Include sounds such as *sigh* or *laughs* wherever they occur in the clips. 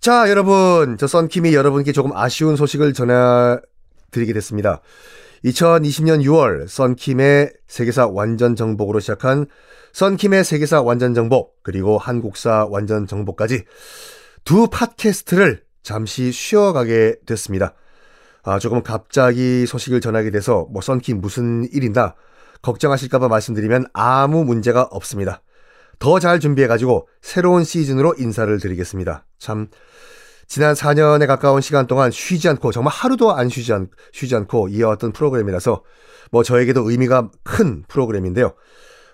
자, 여러분. 저 썬킴이 여러분께 조금 아쉬운 소식을 전해드리게 됐습니다. 2020년 6월 썬킴의 세계사 완전 정복으로 시작한 썬킴의 세계사 완전 정복 그리고 한국사 완전 정복까지 두 팟캐스트를 잠시 쉬어가게 됐습니다. 아, 조금 갑자기 소식을 전하게 돼서 뭐 썬킴 무슨 일인다 걱정하실까봐 말씀드리면 아무 문제가 없습니다. 더 잘 준비해가지고 새로운 시즌으로 인사를 드리겠습니다. 참 지난 4년에 가까운 시간 동안 쉬지 않고 정말 하루도 안 쉬지, 않, 쉬지 않고 이어왔던 프로그램이라서 뭐 저에게도 의미가 큰 프로그램인데요.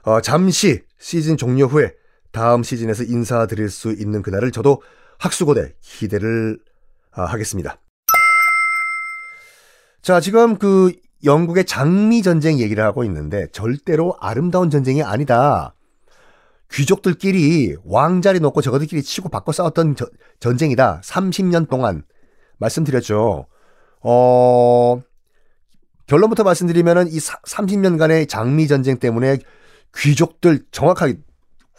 어, 잠시 시즌 종료 후에 다음 시즌에서 인사드릴 수 있는 그날을 저도 학수고대 기대를 아, 하겠습니다. 자, 지금 그 영국의 장미 전쟁 얘기를 하고 있는데 절대로 아름다운 전쟁이 아니다. 귀족들끼리 왕자리 놓고 저거들끼리 치고 바꿔 싸웠던 저, 전쟁이다. 30년 동안 말씀드렸죠. 어, 결론부터 말씀드리면은 이 30년간의 장미 전쟁 때문에 귀족들 정확하게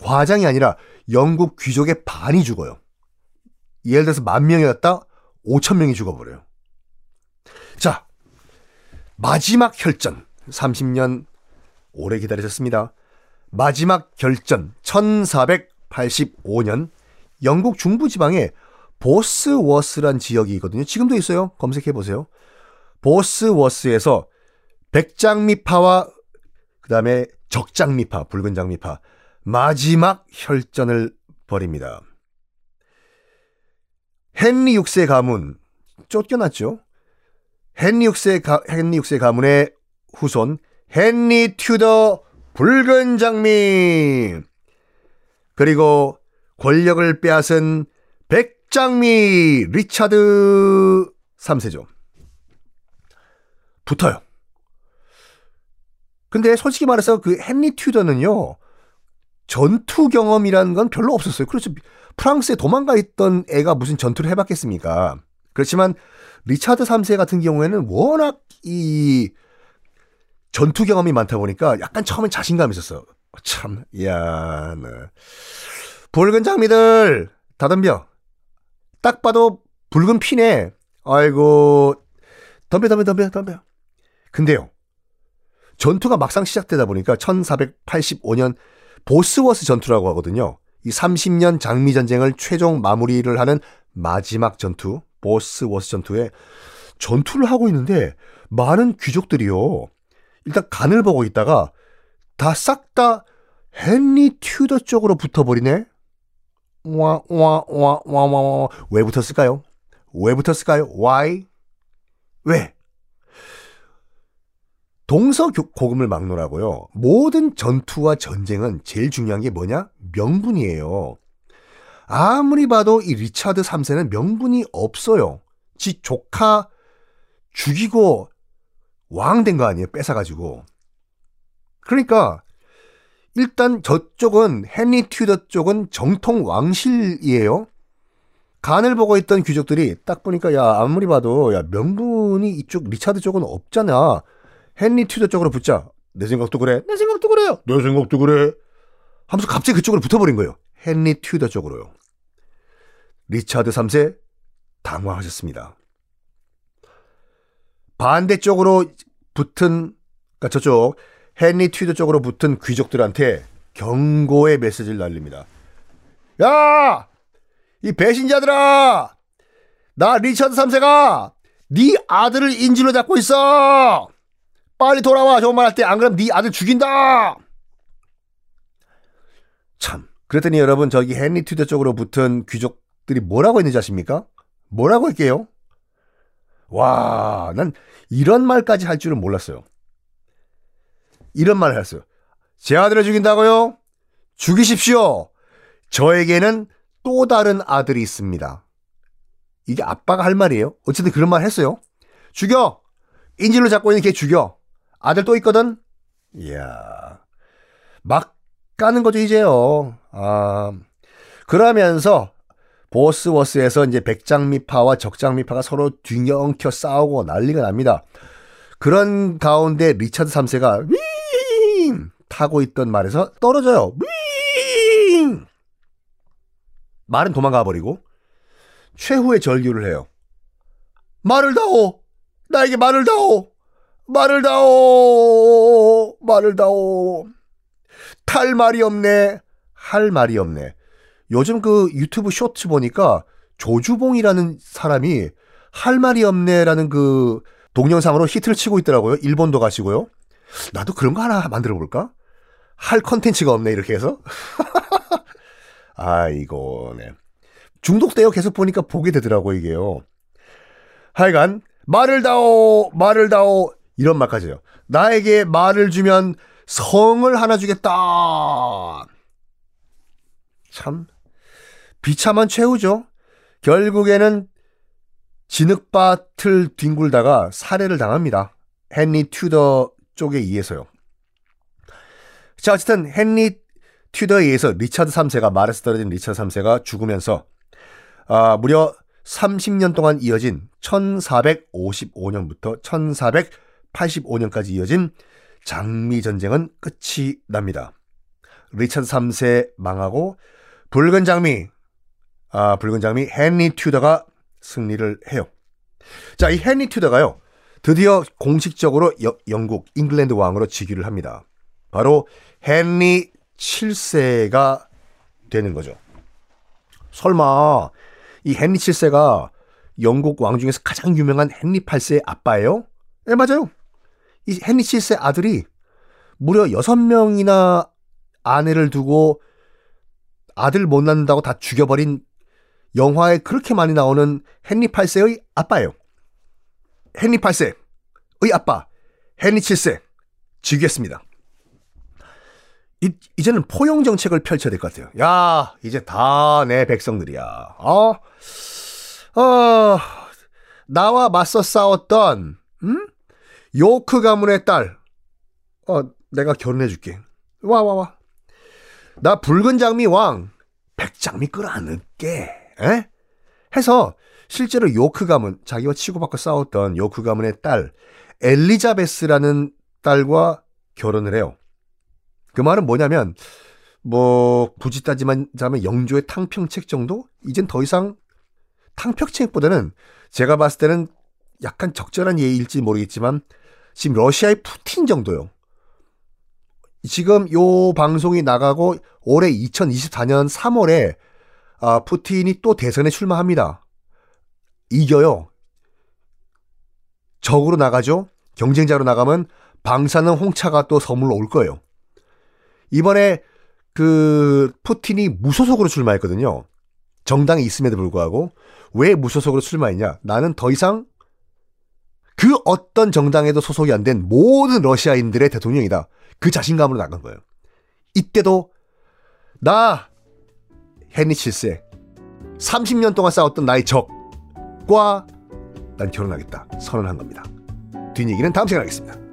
과장이 아니라 영국 귀족의 반이 죽어요. 예를 들어서 만 명이었다 5천 명이 죽어버려요. 자, 마지막 혈전 30년 오래 기다리셨습니다. 마지막 결전 1485년 영국 중부 지방에 보스워스란 지역이 있거든요. 지금도 있어요. 검색해 보세요. 보스워스에서 백장미파와 그 다음에 적장미파, 붉은 장미파 마지막 혈전을 벌입니다. 헨리 6세 가문 쫓겨났죠. 헨리 6세 가, 헨리 6세 가문의 후손 헨리 튜더 붉은 장미 그리고 권력을 빼앗은 백장미 리차드 3세죠. 붙어요. 근데 솔직히 말해서 그 헨리 튜더는요. 전투 경험이라는 건 별로 없었어요. 그렇죠. 프랑스에 도망가 있던 애가 무슨 전투를 해봤겠습니까? 그렇지만 리차드 3세 같은 경우에는 워낙 이 전투 경험이 많다 보니까 약간 처음엔 자신감이 있었어. 참, 야, 네. 붉은 장미들 다 덤벼. 딱 봐도 붉은 피네. 아이고, 덤벼, 덤벼, 덤벼, 덤벼. 근데요, 전투가 막상 시작되다 보니까 1485년 보스워스 전투라고 하거든요. 이 30년 장미 전쟁을 최종 마무리를 하는 마지막 전투, 보스워스 전투에 전투를 하고 있는데 많은 귀족들이요. 일단 간을 보고 있다가 다싹다 헨리 튜더 쪽으로 붙어버리네. 와, 와, 와, 와, 와, 와. 왜 붙었을까요? 왜 붙었을까요? Why? 왜? 동서 고금을 막노라고요. 모든 전투와 전쟁은 제일 중요한 게 뭐냐? 명분이에요. 아무리 봐도 이 리차드 3세는 명분이 없어요. 지 조카 죽이고 왕 된 거 아니에요? 뺏어가지고. 그러니까 일단 저쪽은 헨리 튜더 쪽은 정통 왕실이에요. 간을 보고 있던 귀족들이 딱 보니까 야 아무리 봐도 야 명분이 이쪽 리차드 쪽은 없잖아. 헨리 튜더 쪽으로 붙자. 내 생각도 그래. 내 생각도 그래요. 내 생각도 그래. 하면서 갑자기 그쪽으로 붙어버린 거예요. 헨리 튜더 쪽으로요. 리차드 3세 당황하셨습니다. 반대쪽으로 붙은 그러니까 저쪽 헨리 튜더 쪽으로 붙은 귀족들한테 경고의 메시지를 날립니다. 야! 이 배신자들아! 나 리처드 3세가 네 아들을 인질로 잡고 있어. 빨리 돌아와. 좋은 말할 때 안 그러면 네 아들 죽인다. 참. 그랬더니 여러분 저기 헨리 튜더 쪽으로 붙은 귀족들이 뭐라고 했는지 아십니까? 뭐라고 할게요? 와, 난 이런 말까지 할 줄은 몰랐어요. 이런 말을 했어요. 제 아들을 죽인다고요? 죽이십시오. 저에게는 또 다른 아들이 있습니다. 이게 아빠가 할 말이에요. 어쨌든 그런 말 했어요. 죽여! 인질로 잡고 있는 걔 죽여! 아들 또 있거든? 이야. 막 까는 거죠, 이제요. 아. 그러면서 보스워스에서 이제 백장미파와 적장미파가 서로 뒤엉켜 싸우고 난리가 납니다. 그런 가운데 리차드 3세가 윙 타고 있던 말에서 떨어져요. 윙 말은 도망가 버리고 최후의 절규를 해요. 말을 다오. 나에게 말을 다오. 말을 다오. 말을 다오. 탈 말이 없네. 할 말이 없네. 요즘 그 유튜브 쇼츠 보니까 조주봉이라는 사람이 할 말이 없네라는 그 동영상으로 히트를 치고 있더라고요. 일본도 가시고요. 나도 그런 거 하나 만들어 볼까? 할 컨텐츠가 없네 이렇게 해서. *laughs* 아이고, 네. 중독돼요. 계속 보니까 보게 되더라고 이게요. 하여간 말을 다오, 말을 다오 이런 말까지요. 나에게 말을 주면 성을 하나 주겠다. 참 비참한 최후죠. 결국에는 진흙밭을 뒹굴다가 살해를 당합니다. 헨리 튜더 쪽에 의해서요. 자, 어쨌든 헨리 튜더에 의해서 리차드 3세가 말에서 떨어진 리차드 3세가 죽으면서 아, 무려 30년 동안 이어진 1455년부터 1485년까지 이어진 장미 전쟁은 끝이 납니다. 리차드 3세 망하고 붉은 장미 아, 붉은 장미 헨리 튜더가 승리를 해요. 자, 이 헨리 튜더가요. 드디어 공식적으로 여, 영국 잉글랜드 왕으로 즉위를 합니다. 바로 헨리 7세가 되는 거죠. 설마 이 헨리 7세가 영국 왕 중에서 가장 유명한 헨리 8세의 아빠예요? 네, 맞아요. 이 헨리 7세 아들이 무려 6명이나 아내를 두고 아들 못 낳는다고 다 죽여버린 영화에 그렇게 많이 나오는 헨리 8세의 아빠예요. 헨리 8세의 아빠, 헨리 7세, 즉위했습니다. 이, 이제는 포용 정책을 펼쳐야 될 것 같아요. 야, 이제 다 내 백성들이야. 어? 어, 나와 맞서 싸웠던, 음? 요크 가문의 딸. 어, 내가 결혼해 줄게. 와, 와, 와. 나 붉은 장미 왕, 백장미 끌어안을게. 에? 해서 실제로 요크 가문, 자기와 치고받고 싸웠던 요크 가문의 딸, 엘리자베스라는 딸과 결혼을 해요. 그 말은 뭐냐면, 뭐, 굳이 따지면 자면 영조의 탕평책 정도? 이젠 더 이상 탕평책보다는 제가 봤을 때는 약간 적절한 예일지 모르겠지만, 지금 러시아의 푸틴 정도요. 지금 요 방송이 나가고 올해 2024년 3월에 아, 푸틴이 또 대선에 출마합니다. 이겨요. 적으로 나가죠. 경쟁자로 나가면 방사능 홍차가 또 선물로 올 거예요. 이번에 그 푸틴이 무소속으로 출마했거든요. 정당이 있음에도 불구하고 왜 무소속으로 출마했냐? 나는 더 이상 그 어떤 정당에도 소속이 안 된 모든 러시아인들의 대통령이다. 그 자신감으로 나간 거예요. 이때도 나 헨리 7세 30년 동안 싸웠던 나의 적과 난 결혼하겠다 선언한 겁니다. 뒷얘기는 다음 시간에 하겠습니다.